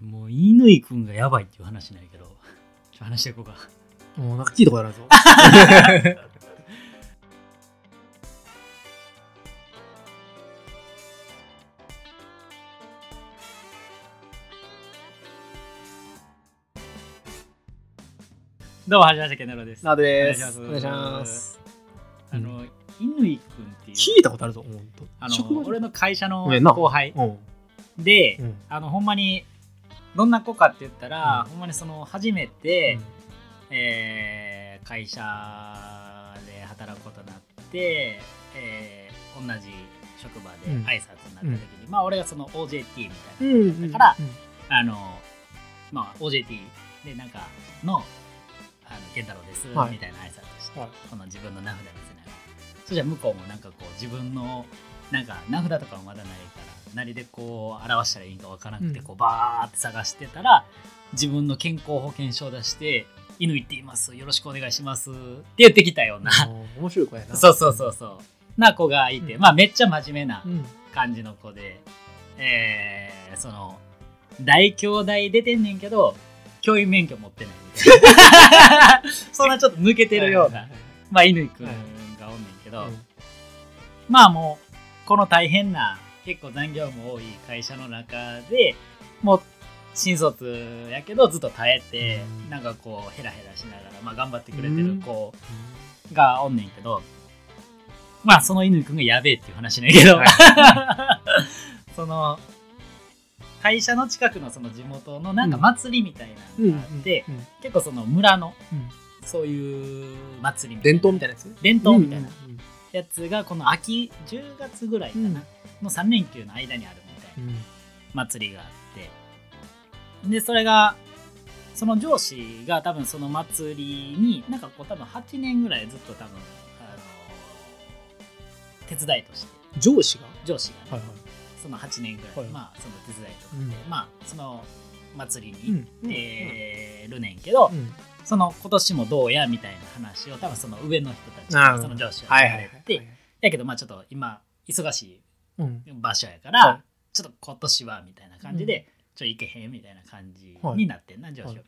もう乾くんがやばいっていう話なんやけどちょ話していこうかもうなんか聞いたことあるぞ。どうもはじめましてケンタロウですなるです。お願いします。あの乾くんっていう聞いたことあるぞ、ほんと。あの俺の会社の後輩うん。で、うん。あのほんまにどんな子かって言ったら、ほんまにその初めて、えー会社で働くことになって、えー同じ職場でうん。挨拶になった時に、まあ俺がその OJT みたいな、うん。だからうん、あのまあ OJT でなんかのあの健太郎です、はい。みたいな挨拶して、はい。この自分の名札見せながら。そしたら向こうもなんかこう自分のなんか名札とかもまだないから何でこう表したらいいんかわからなくて、うん。こうバーって探してたら自分の健康保険証を出して「犬行っていますよろしくお願いします」って言ってきたような、面白い子やな。そうそうそうそう。な子がいて、うん。まあめっちゃ真面目なうん。感じの子で、えーその大兄弟出てんねんけど教員免許持ってない そんなちょっと抜けてるような、はいまあ乾くんがおんねんけど、まあもうこの大変な結構残業も多い会社の中でもう新卒やけどずっと耐えて、うん。なんかこうヘラヘラしながら、まあ、頑張ってくれてる子がおんねんけど、まあその乾くんがやべえっていう話ねんけど、は その会社の近くのその地元のなんか祭りみたいなのがあって、結構その村のうん。そういう祭りみたいな。伝統みたいなやつ？伝統みたいな。うんやつがこの秋10月ぐらいかな、の3連休の間にあるみたいなうん。祭りがあって。でそれがその上司が多分その祭りになんかこう多分8年ぐらいずっと多分あの手伝いとして。上司が？上司がね、はいはい。その8年ぐらい、はいまあその手伝いとかうん。で、まあその祭りにうん行ってるねんけど、うん。その今年もどうやみたいな話を多分その上の人たちその上司ははいはいはい。言われて、やけどまあちょっと今忙しいうん場所やから、はい。ちょっと今年はみたいな感じで、ちょっと行けへんみたいな感じはい。になってんな、上司は。は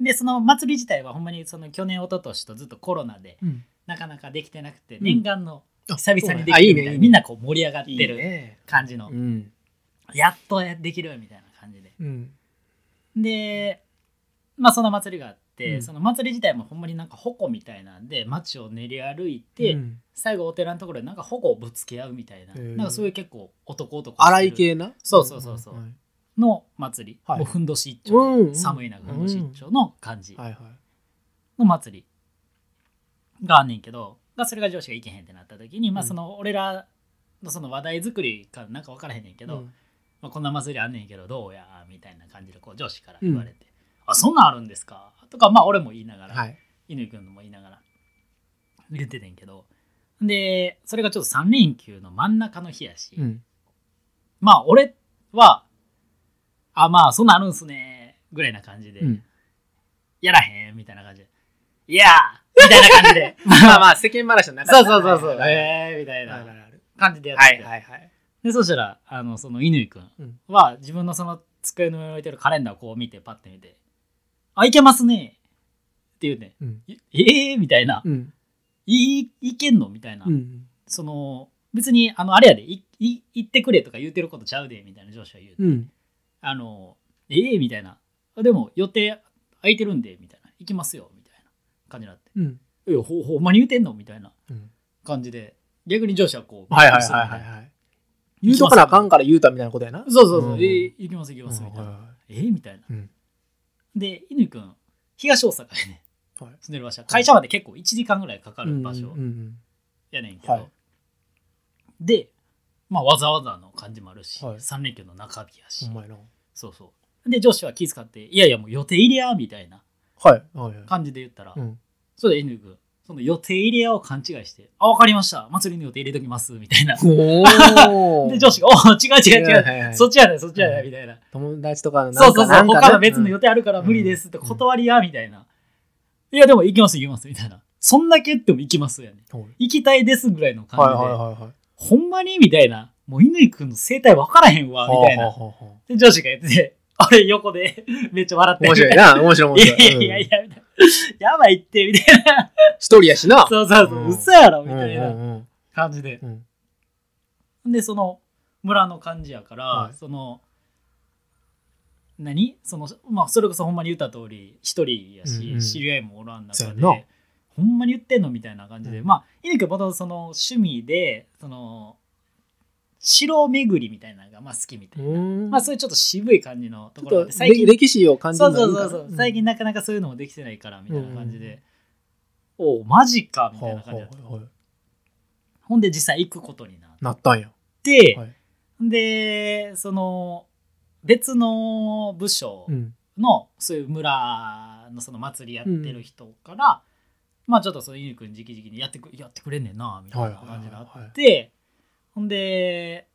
い。でその祭り自体はほんまにその去年一昨年とずっとコロナでうん。なかなかできてなくて、うん。念願のあ久々にできるみたいな、みんなこう盛り上がっていいるね。感じの、うん。やっとできるみたいな感じで。うん。でまあその祭りがあって、うん。その祭り自体もほんまになんか矛みたいなんで街を練り歩いて、うん。最後お寺のところでなんか矛をぶつけ合うみたいな、なんかそういう結構男男荒い系な？そうそうそうそう。んはい。の祭り、はい。もうふんどし一丁。で、うんうん。寒い中ふんどし一丁の感じ。はいはい。の祭りがあんねんけど、まあ、それが上司が行けへんってなった時に、まあうんその俺らのその話題作りかなんか分からへんねんけど、うん。まあ、こんな祭りあんねんけどどうやみたいな感じでこう上司から言われて「あそんなんあるんですか?」とかまあ俺も言いながら、はい。乾君のも言いながら言っててんけど。でそれがちょっと3連休の真ん中の日やし、うん。まあ俺は「あまあそんなんあるんすね」ぐらいな感じで、うん。やらへんみたいな感じで「いやー!」みたいな感じで。まあまあ世間話じゃなかそうそうそうそう、はいえーみたいな感じでやってはて、いはいはい。でそしたらあのその乾君うん。は自分のその机の上に置いてるカレンダーをこう見てパッて見て「あいけますね」って言うてうん「ええー?」みたいな。うん「いいいけんの?」みたいな、うん。その別にあのあれやで。いい言ってくれとか言ってることちゃうでみたいな上司は言うて、うん。あのええみたいな。あでも予定空いてるんでみたいな。行きますよみたいな。感じになって。うん「えほほんまに言うてんの?」みたいな。うん。感じで。逆に上司はこうはいはいはいはいはい。言うとかなあかんから言うたみたいなことやな。そうそうそう、ん。えー行きます行きますみたいな、えーみたいな、うんで乾君東大阪やねはい。住んでる場所。会社まで結構1時間ぐらいかかる場所やねんけど、はい。でまあわざわざの感じもあるし、はい。3連休の中日やし、そうそう。で上司は気遣って「いやいやもう予定入れや」みたいな感じで言ったら、うん。それで乾君その予定入れやを勘違いして「あ分かりました。祭りの予定入れときます」みたいな。おー。で上司が「お違う違う違う、はいはいはいそっちやねそっちやね」はい。みたいな。友達とかのそうそうそう、他の別の予定定あるから無理ですって断りや、みたいな。いや、でも行きます行きます、みたいな。そんだけっても行きますやね。はい。行きたいですぐらいの感はいじで。はいはいはいほんまにみたいな。もう乾君の生態分からへんわ、みたいな。はあはあはあはで、上司が言ってて、俺横で めっちゃ笑って面白いな。面白い面い白い。やいやいや、みたいな。やばいって、みたいな。一人やしな。そうそうそう、うん嘘やろ、みうんたいなうん感じで。うんで、その村の感じやから、はいその、何？その、まあ、それこそほんまに言った通り、一人やし、うんうん知り合いもおらん中でほんまに言ってんの？みたいな感じで、うんまあ、いいけど、またその趣味で、その、城巡りみたいなのがまあ好きみたいな。うん。まあそういうちょっと渋い感じのところで最近歴史を感じそうるそうそうそう、最近なかなかそういうのもできてないからみたいな感じうん。で、おおマジかみたいなはあ感じだった、はあはいほんで実際行くことになっなったんや。て、はい。でその別の部署うんのそういう村のその祭りやってる人から、まあちょっとそのゆうくん直々にやってくやってくれんねんなみたいな感じになはいはいはいはい。ってほんで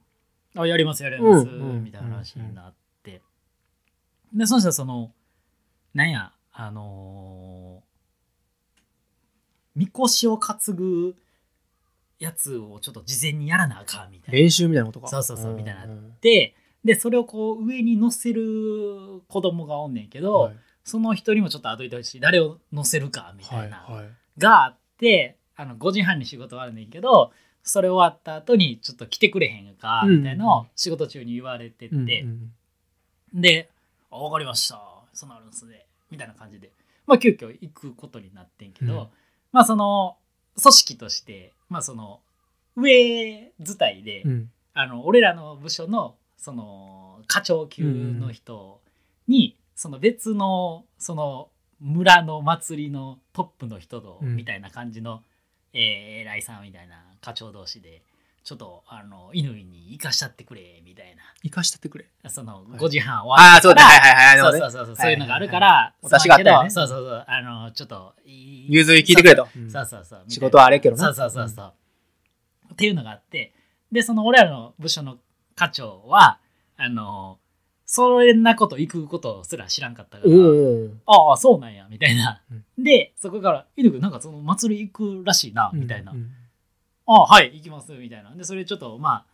「あやりますやります」みたいな話になって、でそしたらそのなんやあのーみこしを担ぐやつをちょっと事前にやらなあかんみたいな。練習みたいなことか。そうそうそうみたいなうんででそれをこう上に乗せる子供がおんねんけど、はい。その人にもちょっと後いてほしい誰を乗せるかみたいな、はいはい。があってあの5時半に仕事あるねんけどそれ終わった後にちょっと来てくれへんかうんみたいなのを仕事中に言われてて、うんうんで「あ分かりました。そうなるんすね」みたいな感じで。まあ急遽行くことになってんけど、うん。まあその組織としてまあその上伝いで、うん。あの俺らの部署のその課長級の人に、その別のその村の祭りのトップの人とうん。みたいな感じの、えー偉いさんみたいな課長同士でちょっとあの乾に行かしちゃってくれみたい生かしてってくれ。なそのい。5時半終わああ、ってからそうだ。はいはいはい。そうそうそうそういうのがあるから、お達しがあったよね。そうそうそうあのちょっといい融通聞いてくれと。そうそうそう仕事はあれやけどなそうそうそうそう、っていうのがあってでその俺らの部署の課長はあのそんなこと行くことすら知らんかったから。ああそうなんやみたいな、うでそこから「犬くんなんかその祭り行くらしいな」みたいな「うんああはい行きます」みたいな。でそれちょっとま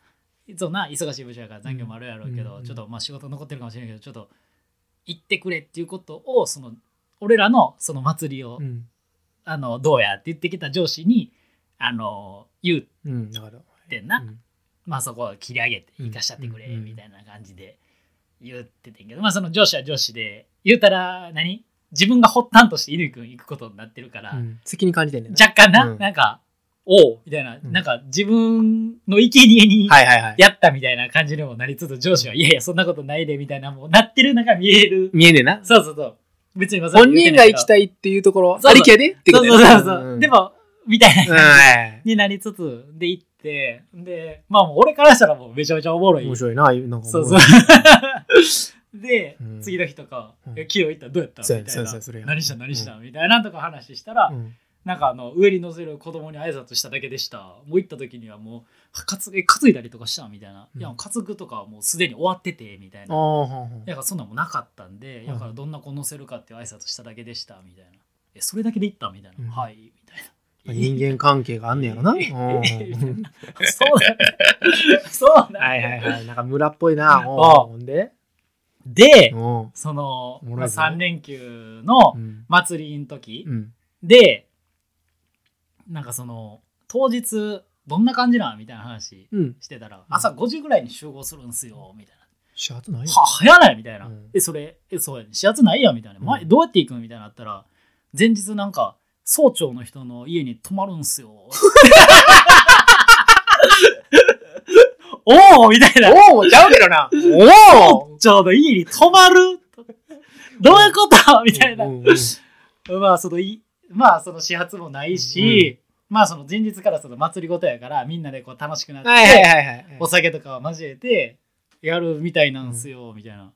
あそうな忙しい部署やから残業もあるやろうけど、うんちょっとまあ仕事残ってるかもしれないけどちょっと行ってくれっていうことをその俺らのその祭りを、うん。あのどうやって言ってきた上司にあの言う。ってんな、うん。まあそこを切り上げてうん。生かしちゃってくれうん。みたいな感じで言っててんけど、まあその上司は上司で言うたら何？自分が発端として乾君行くことになってるから、うん。責任感じてんねんな。若干な、うん。なんかおうみたいな、うん。なんか自分の生贄にはいはいはい。やったみたいな感じにもなりつつ上司はいやいやそんなことないでみたいなもうなってるのが見える。見えんねんな。そうそうそう。別にまさか本言うてないけど。人が行きたいっていうところそうそう。ありきやでってこそうとやそうそう。そう、ん。で、もみたいな。うんはい。になりつつで行って。でまあもう俺からしたらもうめちゃめちゃおもろい。面白いな。なんかそうそう。で、うん。次の日とかうん「え昨日行ったらどうやった?」みたいな。何した何した?」みたいなとか話したら、うん。なんかあの上に乗せる子供に挨拶しただけでした。もう行った時にはもう担え担いだりとかした？みたいな、うん。いや担ぐとかはもうすでに終わっててみたいな。だからそんなんもなかったんで、ん。だからどんな子乗せるかっていう挨拶しただけでしたみたいな。えそれだけで行った？みたいな、うん。はい人間関係があんねやろな。そうだね。そうだね。はいはいはい。なんか村っぽいな。ほんで。でうん。その、おもろいぞ。3連休のうん。祭りの時、うん。でなんかその当日どんな感じなんみたいな話うん。してたら、朝5時ぐらいに集合するんすよみたい始発ないな。は早ないみたいな。うん。えそれえそうやね。始発ないやみたいな、うん。前どうやって行くんみたいなのあったら前日なんか総長の人の家に泊まるんすよ。おおみたいな。おおちゃうけどな。おお総長の家に泊まるどういうこと？みたいな。うんうんうんまあそのいまあその始発もないし、まあその前日からその祭りごとやからみんなでこう楽しくなって、はいはいはいはい。お酒とかを交えてやるみたいなんすよ、みたいな。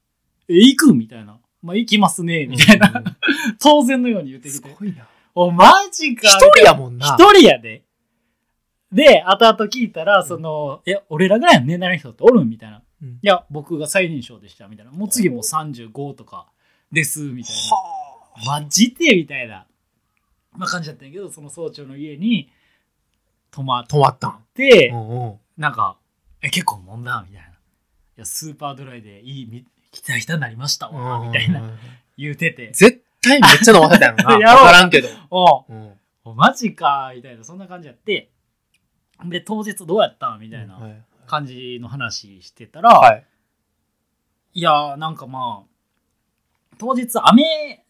え、行く？みたいな。まあ行きますね、みたいな。うんうん 当然のように言ってきて。すごいな。お、マジか。一人やもんな。一人やで。で、後々聞いたら、その、え、俺らぐらいの年代の人っておるんみたいな。うんいや、僕が最年少でした、みたいな。もう次もう35とかです、みたいな。はマジでみたいな、まあ、感じだったんやけどその総長の家に泊まっあ。止まったん。て、うんうんなんか「え結構飲んだ?」みたいな「いやスーパードライでいいみひたひたになりましたわみたいな言うてて絶対めっちゃ飲ませたやろな。やろうわからんけど。おううんおマジかみたいなそんな感じやってで当日どうやったみたいなはい感じの話してたら、はい。いやーなんかまあ当日雨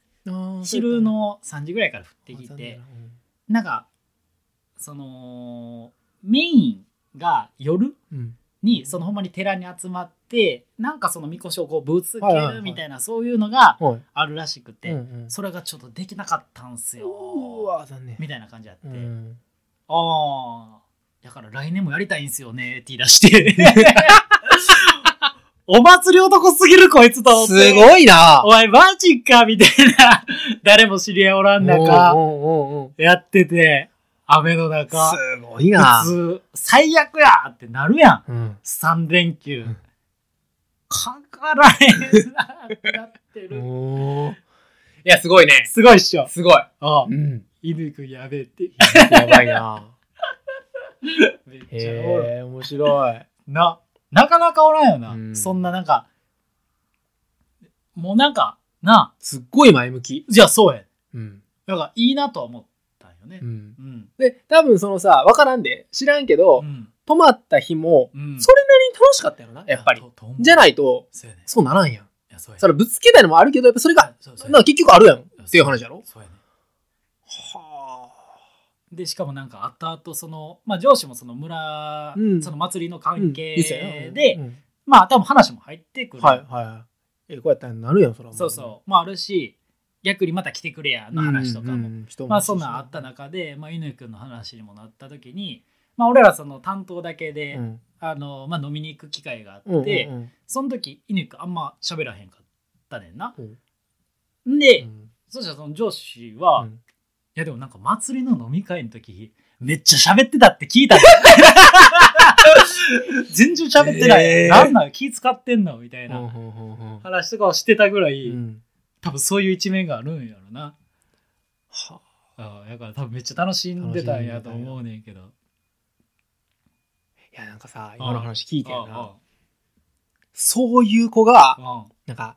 昼の3時ぐらいから降ってきてなんかそのメインが夜うん。にそのほんまに寺に集まってなんかそのみこしをこうぶつけるみたいなそういうのがはい。あるらしくて、それがちょっとできなかったんすよ。みたいな感じやって、うん。ああだから来年もやりたいんすよねって言い出して。お祭り男すぎるこいつとすごいな。お前マジかみたいな。誰も知り合いおらん中やってて雨の中。すごいな。普通最悪やってなるやん。うん。3連休。うん。かからへんなってなってる。いや、すごいね。すごいっしょ。すごい。ああ。うん。犬くんやべえって。やばいな。めっちゃおえ、面白い。ななかなかおらんよな、うん。そんななんかもうなんかな。すっごい前向き。じゃあそうや。うん。なんかいいなとは思ったんよね。うん。うん。で、多分そのさ、わからんで、知らんけどう、ん。泊まった日も、うん。それなりに楽しかったよな、やっぱり。じゃないと、そうやね。ならんやん。いやそうやね。それぶつけたいのもあるけど、やっぱそれが、そなんか結局あるやんっていう話やろ？そうやね。はでしかもなんか後々そのまあ上司もその村、うん。その祭りのあ。関係で、うん。まあ多分話も入ってくる、はいはい。え、こうやったらなるやん、それはもそうそう。まああるし逆にまた来てくれやの話とかも、うんうんまあそんなんあった中で、まあ、犬くんの話にもなった時に、まあ、俺らその担当だけで、うん。あのまあ、飲みに行く機会があって、うんうんうん。その時犬くんあんま喋らへんかったねんな。うん。で、うん。そしたらその上司は、いうん。やでもなんか祭りの飲み会の時めっちゃ喋ってたって聞いたんだ 全然喋ってない、えー。なんなん気使ってんのみたいな話とかをしてたぐらい、うん多分そういう一面があるんやろな。はあ。あだから多分めっちゃ楽しんでたんやと思うねんけど。いやなんかさ今の話聞いてあよなそういう子がなんか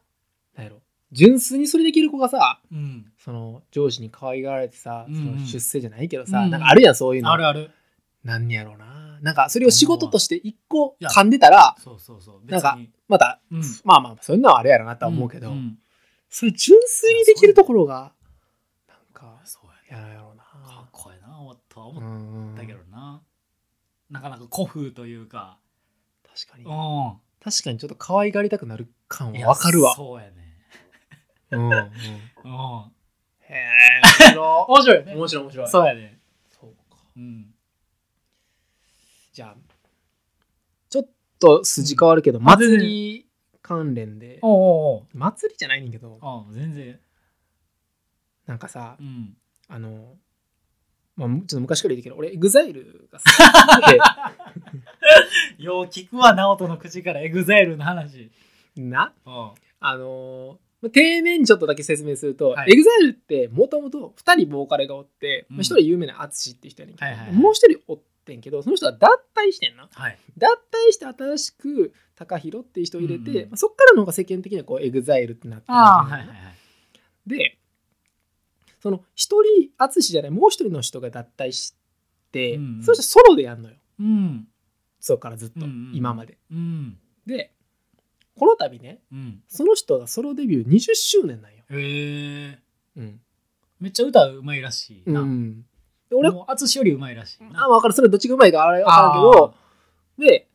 なんやろ。純粋にそれできる子がさうん。その上司に可愛がられてさ、うん。うんその出世じゃないけどさ、うん。なんかあるやんそういうの。あるある。なんやろうな。なんかそれを仕事として一個噛んでたらそうそうそう。なんかまた、うん。まあまあそういうのはあれやろなとは思うけど、んんそれ純粋にできるところがなんかそうやね。やろうなかっこいいなとはう思んったけどな。なかなか古風というか。確かにうん。確かにちょっと可愛がりたくなる感はわかるわそうやね。うんうんへ うん。え面白い。面白い面白いそうやね。そうかうん。じゃあちょっと筋変わるけど、ん祭り関連でおうおう祭りじゃないねんけどああ全然。なんかさうん。あのまあちょっと昔から言うけど俺 EXILE が好き よう聞くわ、直人の口から EXILE の話。でなうん。あのまあ丁寧にちょっとだけ説明すると、はい EXILE ってもともと2人ボーカルがおってうんまあ一人有名な淳っていう人やねんけど、はいはいはいもう一人おってんけどその人は脱退してんなはい。脱退して新しく高弘っていう人を入れて、うんうんまあそっからの方が世間的にはこう EXILE ってなったああ、感じないのねははいはい。でその一人淳じゃないもう一人の人が脱退して、うんうんそしてソロでやんのようん。そっからずっと、うんうん今までうん。でこの度ねうん。その人がソロデビュー20周年なんよ、へえ。うんめっちゃ歌うまいらしいな。うん、で俺もう淳よりうまいらしいな。あ分かるそれどっちがうまいかあれ分からんけどで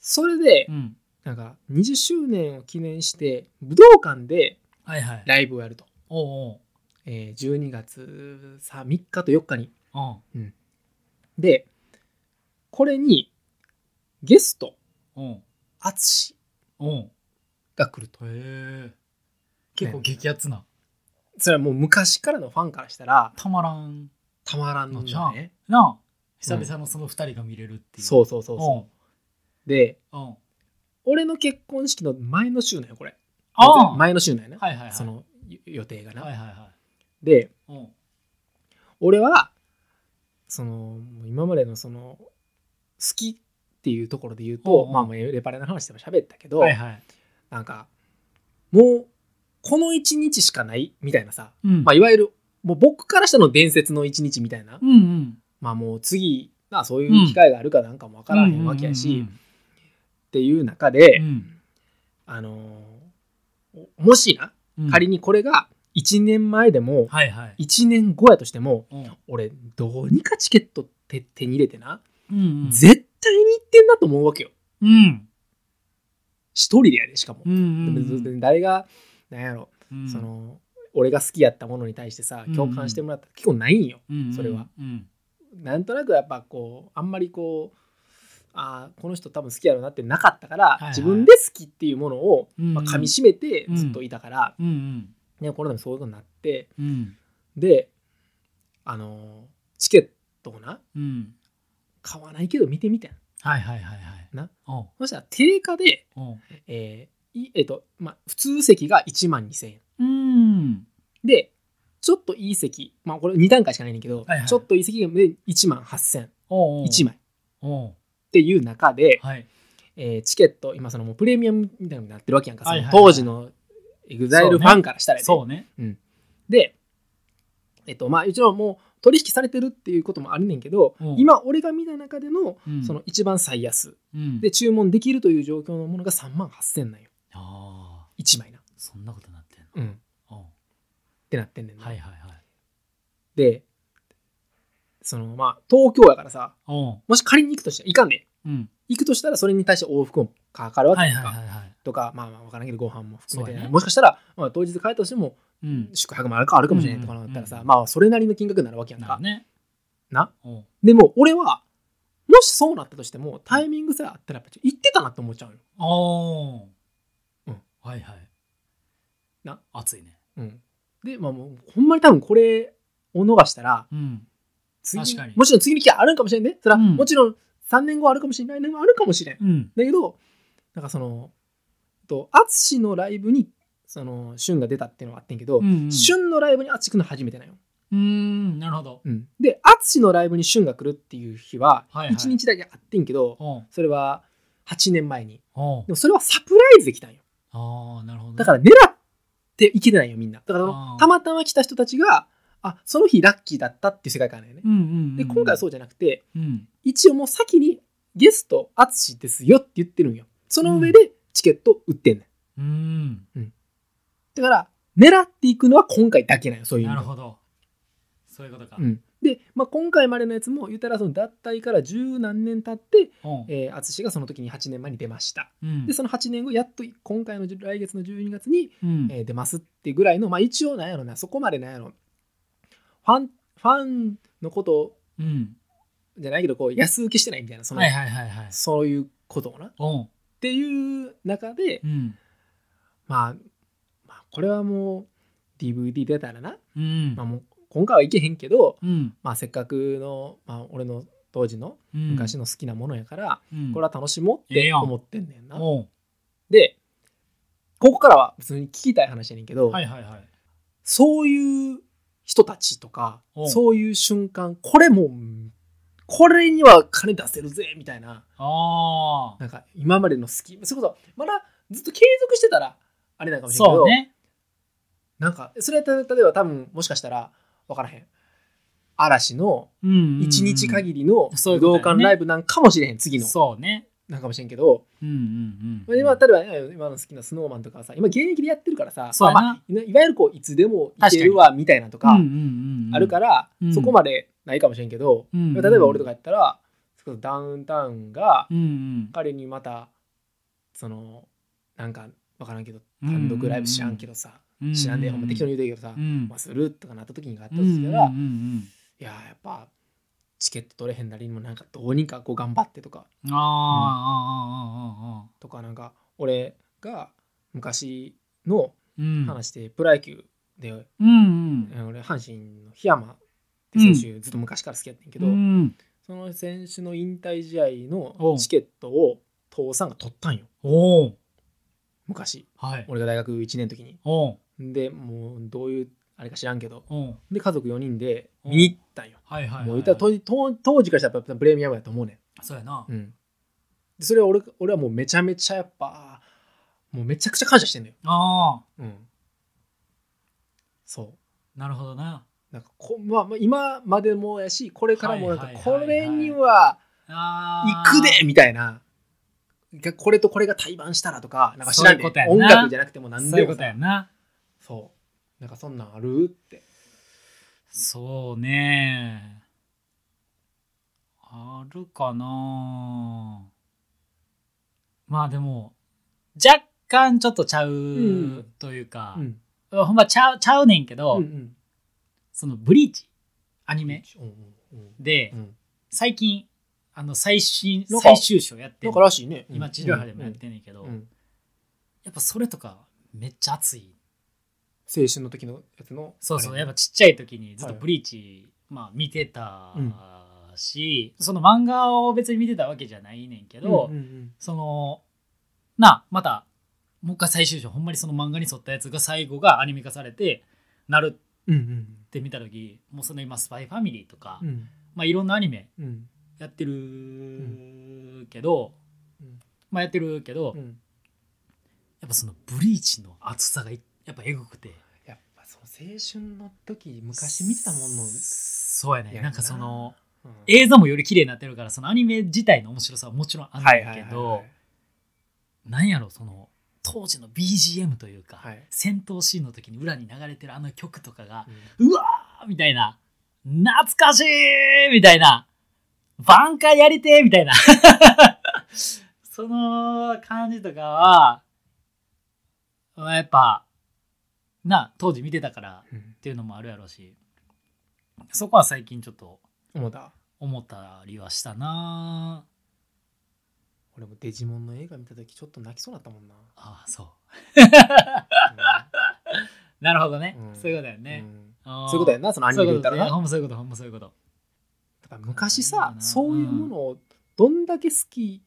それでうん。なんか20周年を記念して武道館で。ライブをやると、おうおう。えー12月さ3日と4日におうでこれにゲスト淳が来るとへえ。結構激アツな。それはもう昔からのファンからしたらたまらん。たまらんのじゃあねなあ。久々のその二人が見れるっていう。そうそうそうそうでう。俺の結婚式の前の週なんよこれああ。前の週なんやな、はいはいはい。その予定がな、はいはいはでい。うん。俺はその今までのその好きっていうところで言うと、うんうんまあもうレパレの話でも喋ったけど、はいはい。なんかもうこの1日しかないみたいなさ、うんまあ、いわゆるもう僕からしたらの伝説の1日みたいな、うんうん。まあもう次まあそういう機会があるかなんかも分からへんわけやし、うんうんっていう中で、うん。うんあのーもしなうん。仮にこれが1年前でもはいはい。1年後やとしてもうん。俺どうにかチケット手手に入れてな、うんうん。絶対に行ってんなと思うわけよ。うん。一人でやでしかも。う、んうんでも誰がなんやろ、うん。その俺が好きやったものに対してさうん共感してもらった。ら結構ないんよ、うんうんそれは。うんなんとなくやっぱこうあんまりこうあーこの人多分好きやろうなってなかったから、いはい。自分で好きっていうものを、うんまあ、噛みしめてずっといたから、うんうん。ね、このでもそういうことになってうんであのーチケットをなうん。買わないけど見てみてん。はいはいはいはい。な。そしたら定価で、えーいえっとまあ、普通席が1万2000円。うんでちょっといい席まあこれ2段階しかないねんけど、はいはい。ちょっといい席が1万8000おうおう。1枚。っていう中で、はい。えーチケット今そのもうプレミアムみたいになってるわけやんか、当時のエグザイルファンからしたらやでそうね。でえっとまあ一応もう取引されてるっていうこともあるねんけど、うん。今俺が見た中でのうん。その一番最安。うん。で注文できるという状況のものが3万8000なんよ。ああ1枚な。そんなことなってんの。うんってなってんねんな、はいはいはい。でそのまあ東京やからさおうもし仮に行くとしたら行かんでうん。行くとしたらそれに対して往復もかかるわけはいか、はいはいはいとかまあまあ分からんけどご飯も含めて、そうやね。もしかしたら、まあ、当日帰ったとしてもうん。宿泊もあるかあるかもしれないとかなったらさ、うんうんまあそれなりの金額になるわけやんか。なるね。な。おうでも俺はもしそうなったとしてもタイミングさえあったらやっぱ行ってたなって思っちゃうよ、おううん。はいはい。な。熱いね。うん、でまあもうほんまに多分これを逃したらうん。次確かに。もちろん次の機会あるんかもしれんね。それは、うん。もちろん3年後あるかもしれない年もあるかもしれん。うん。だけどなんかそのと淳のライブにその旬が出たっていうのがあってんけど、うんうん。旬のライブに淳来るの初めてなんよ、うーんなるほど。うん、で淳のライブに旬が来るっていう日ははいはい。1日だけあってんけど、おうそれは8年前に。おうでもそれはサプライズで来たんよ。ああなるほどね。だから狙っていけてないよみんな。だからたまたま来た人たちがあその日ラッキーだったっていう世界観だよね、うんうんうんで今回はそうじゃなくてうん。一応もう先にゲスト淳ですよって言ってるんよ。その上でチケット売ってんねん。うん。だから狙っていくのは今回だけなんよそういうなるほど。そういうことか。うん、で、まあ、今回までのやつも言ったらその脱退から十何年経っておうえー淳、がその時に8年前に出ました。うん。でその8年後やっと今回の来月の12月に、うん。えー出ますってぐらいのまあ一応なんやろなそこまでなんやろ。ファンファンのことうん。じゃないけどこう安請けしてないみたいなその、はいはいはいはい。そういうことをなっていう中で、うん。まあ、まあこれはもう DVD 出たらな、うん。まあ、もう今回はいけへんけど、うん。まあ、せっかくの、まあ、俺の当時のうん。昔の好きなものやから、うん。これは楽しもうって思ってんねんな。でここからは普通に聞きたい話やねんけど、はいはいはい。そういう人たちとかそういう瞬間これもうこれには金出せるぜみたいななんか今までの好き。それこそまだずっと継続してたらあれなんかもしれんけど、ね。なんかそれはた例えば多分もしかしたら分からへん。嵐のうん1日限りの武道館ライブなんかもしれへん次の。そうね。なんかもしれんけど、うんうんまあ今例えばね今の好きなスノーマンとかはさ今現役でやってるからさまあまあいわゆるこういつでもいけるわみたいなとかうんうんうんうん。あるから、うん。そこまでないかもしれんけど、うんうん例えば俺とかやったらダウンタウンがうんうん。彼にまたそのなんか分からんけどうん単独ライブ知らんけどさ、うん知らんでほんま適当に言うてるけどさ、うん。まあ、するとかなった時にがあったうんうんとしたら、いうんうん。ややっぱチケット取れへんなりにもなんかどうにかこう頑張ってとか。あーあーあーあーあとかなんか俺が昔の話でプロ野球で、うんうん。え俺阪神の檜山って選手ずっと昔から好きやってんけど、うんその選手の引退試合のチケットを父さんが取ったんよ。昔。はい。俺が大学1年の時にでもうどういうあれか知らんけど。で家族4人で見に行ったんよ。はいはいはいもう言ったら当当当時からしたらやっぱプレミアムやと思うねん。そうやな。うん、でそれは俺俺はもうめちゃめちゃやっぱもうめちゃくちゃ感謝してんのよ。ああ。うん。そう。なるほどな。なんかこ、まあ、まあ今までもやし、これからもなんか、これにはあ行くでみたいな。これとこれが対バンしたらとか、なんか知らんことやんな。音楽じゃなくても何そういうことやなそう。なんかそんなんある？って。そうねあるかなまあでも若干ちょっとちゃんうというかう、ん。ほんまちゃうちゃうねんけど、うんうん。そのブリーチアニメうんうんで、うん。最近あの最新最終章やってなんんからしいね。今地上波でもやってんねんけど、うんうんやっぱそれとかめっちゃ熱い青春の時のやつの。そうそうやっぱちっちゃい時にずっとはい。ブリーチ、まあ見てたうん。し、その漫画を別に見てたわけじゃないねんけど、うんうんうん。そのなまたもう一回最終章ほんまにその漫画に沿ったやつが最後がアニメ化されてなるうんうんって見た時もうその今「スパイファミリーとか、うん。まあいろんなアニメうん。やってるけど、うん。まあやってるけど、うん。やっぱそのブリーチの熱さがやっぱエグくて。やっぱその青春の時昔見てたものの、そうやね。やな。んかそのうん。映像もより綺麗になってるからそのアニメ自体の面白さはもちろんあるんだはいはいはいなんやろその当時の BGM というか、はい。戦闘シーンの時に裏に流れてるあの曲とかがうん。うわーみたいな懐かしいみたいな挽回やりてーみたいな。その感じとかはまあやっぱな当時見てたからうん。っていうのもあるやろうし。そこは最近ちょっと思った？思ったりはしたな。俺もデジモンの映画見た時ちょっと泣きそうだったもんな、ああそう。う なるほどね、うん。そういうことだよんね、うん。そういうことやんなそのアニメで言ったらなそういうこといやほんまそういうことほんまそういうこと。だから昔うさんそういうものをどんだけ好き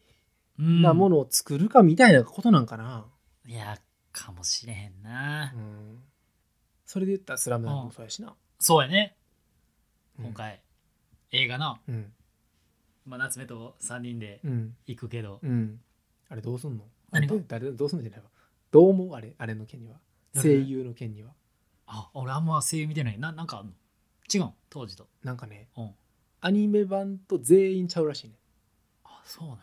うんなものを作るかみたいなことなんかな、いやかもしれへんな、うんそれで言ったら「スラムダンクもそうやしな、そうやね。うん。今回、映画な、うん。まあ、夏目と3人でうん。行くけど、うん。あれどうすんの？何が？どう誰どうすんのじゃないわ。どう思う？あれあれの件には。どれ声優の件には。あ俺あんま声優見てない。ななんかあんの？違うん？当時と。なんかねうん。アニメ版と全員ちゃうらしいね。あそうなんや。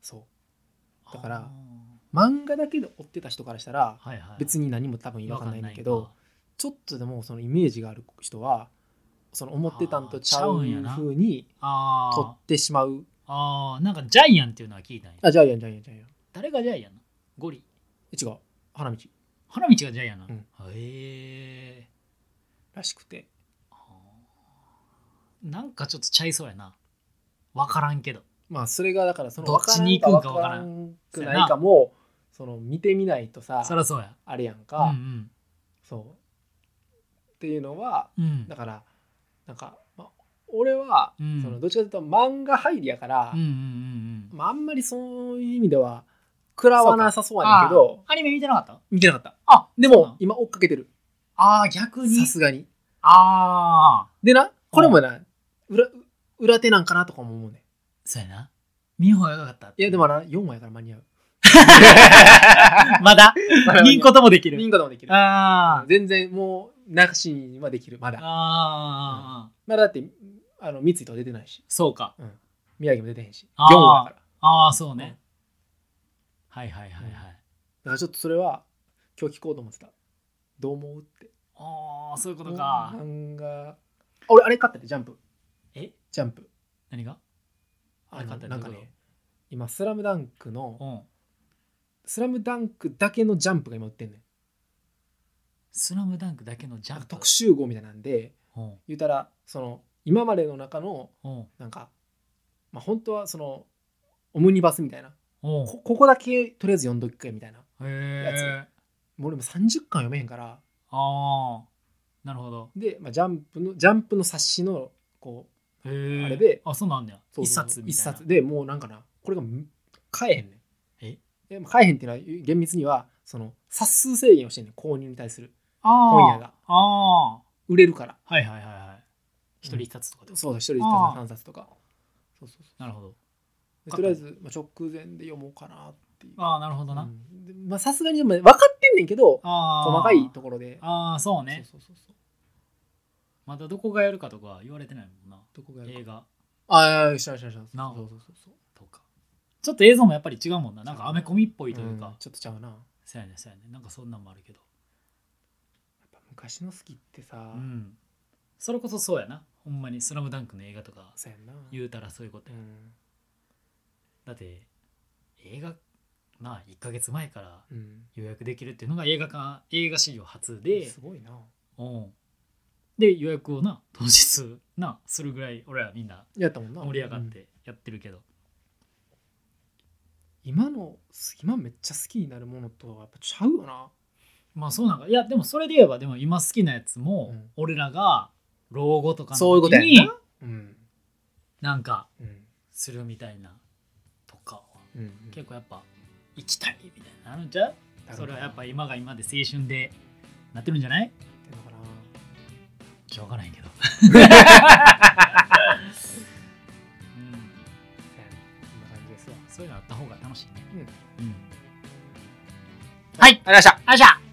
そう。だからあ漫画だけで追ってた人からしたらーはいはい。別に何も多分違和感ないんだけど違和感ちょっとでもそのイメージがある人はその思ってたんとちゃうあーちゃうに取ってしまう。あーなんかジャイアンっていうのは聞いたんや。あジャイアンジャイアンジャイアン。誰がジャイアンなの？ゴリ。え違う。花道。花道がジャイアンなの、うん。へえらしくて。なんかちょっとちゃいそうやな。分からんけど。まあそれがだからそのどっちに行くんかわわからんんくないかもその見てみないとさそりゃそうや。あれやんうか、ん。そうっていうのはうん。うんだからなんか、まあ、俺は、うん。そのどっちかというと漫画入りやから、うんうんうんうん。まあ、あんまりそういう意味では食らわなさそうやねんけどアニメ見てなかった？見てなかった。あでも今追っかけてる。ああ逆に？さすがに。ああでなこれもな裏裏手なんかなとかも思うねそうやな。見ん方がよかったいやでもな4話やから間に合う まだ？見んこともできる。見んこともできる。全然もうなしにはできる。まあだああまだだってあの三井とは出てないし。そうか。宮城も出てへんし。4あー。話やから。ああそうね。はいはいはいはい。だからちょっとそれは今日聞こうと思ってた。どう思うって。ああそういうことか。漫画。俺あれ買ったでジャンプ。え？ジャンプ。何が？あれ買ったなんかね今「スラムダンクのうん「スラムダンクだけのジャンプが今売ってんねん。スラムダンクだけのジャンプ？特集号みたいなんでうん。言うたらその今までの中のうん。なんかまあ本当はそのオムニバスみたいな。うん。こここだけとりあえず読んどくかみたいなへえもう俺も30巻読めへんから。ああなるほど。で、まあ、ジャンプのジャンプの冊子のこうへえあれであそうなんだよそうそう一冊み一たいな。冊。でもうなんかなこれがむ買えへんねんえでも買えへんっていうのは厳密にはその冊数制限をしてんねん。購入に対する。本屋が。売売れるから。はいはいはいはい。一人一冊とかでそうだ一人一冊3冊とか。そうそうそなるほど。とりあえず、まあ、直前で読もうかなっっていう。ああなるほどな、さすがに分かってんねんけどああ細かいところで。ああそうね。そうそうそうまだどこがやるかとかは言われてないもんな。どこがやるか。映画。ああしたしたした。なそうそうそうそうちょっと映像もやっぱり違うもんな。なんかアメコミっぽいというか、ん。ちょっとちゃうな。やっそうやねそうやねなんかそんなんもあるけど。ぱ昔の好きってさ、うん。それこそそうやな。ほんまに「スラムダンクの映画とか言うたらそういうことや、うん。だって映画なあ1ヶ月前からうん。予約できるっていうのが映画館映画史上初で。すごいな。うん。で予約をな当日なするぐらい俺らみんなやったもんな。盛り上がっうん。てやってるけど、今の今めっちゃ好きになるものとはやっぱちゃうよな。まあそうなんかいやでもそれで言えばでも今好きなやつも、うん。俺らが老後とかそういうことやんにな。うん。なんかうん。するみたいなとかは。うん結構やっぱ行きたいみたいなのあるんちゃう？構それはやっぱ今が今で青春でなってるんじゃない？ってんのかなしょうがないけど そういうのあった方が楽しいね。うん。うん。はい。ありがとうございました。ありがとうございました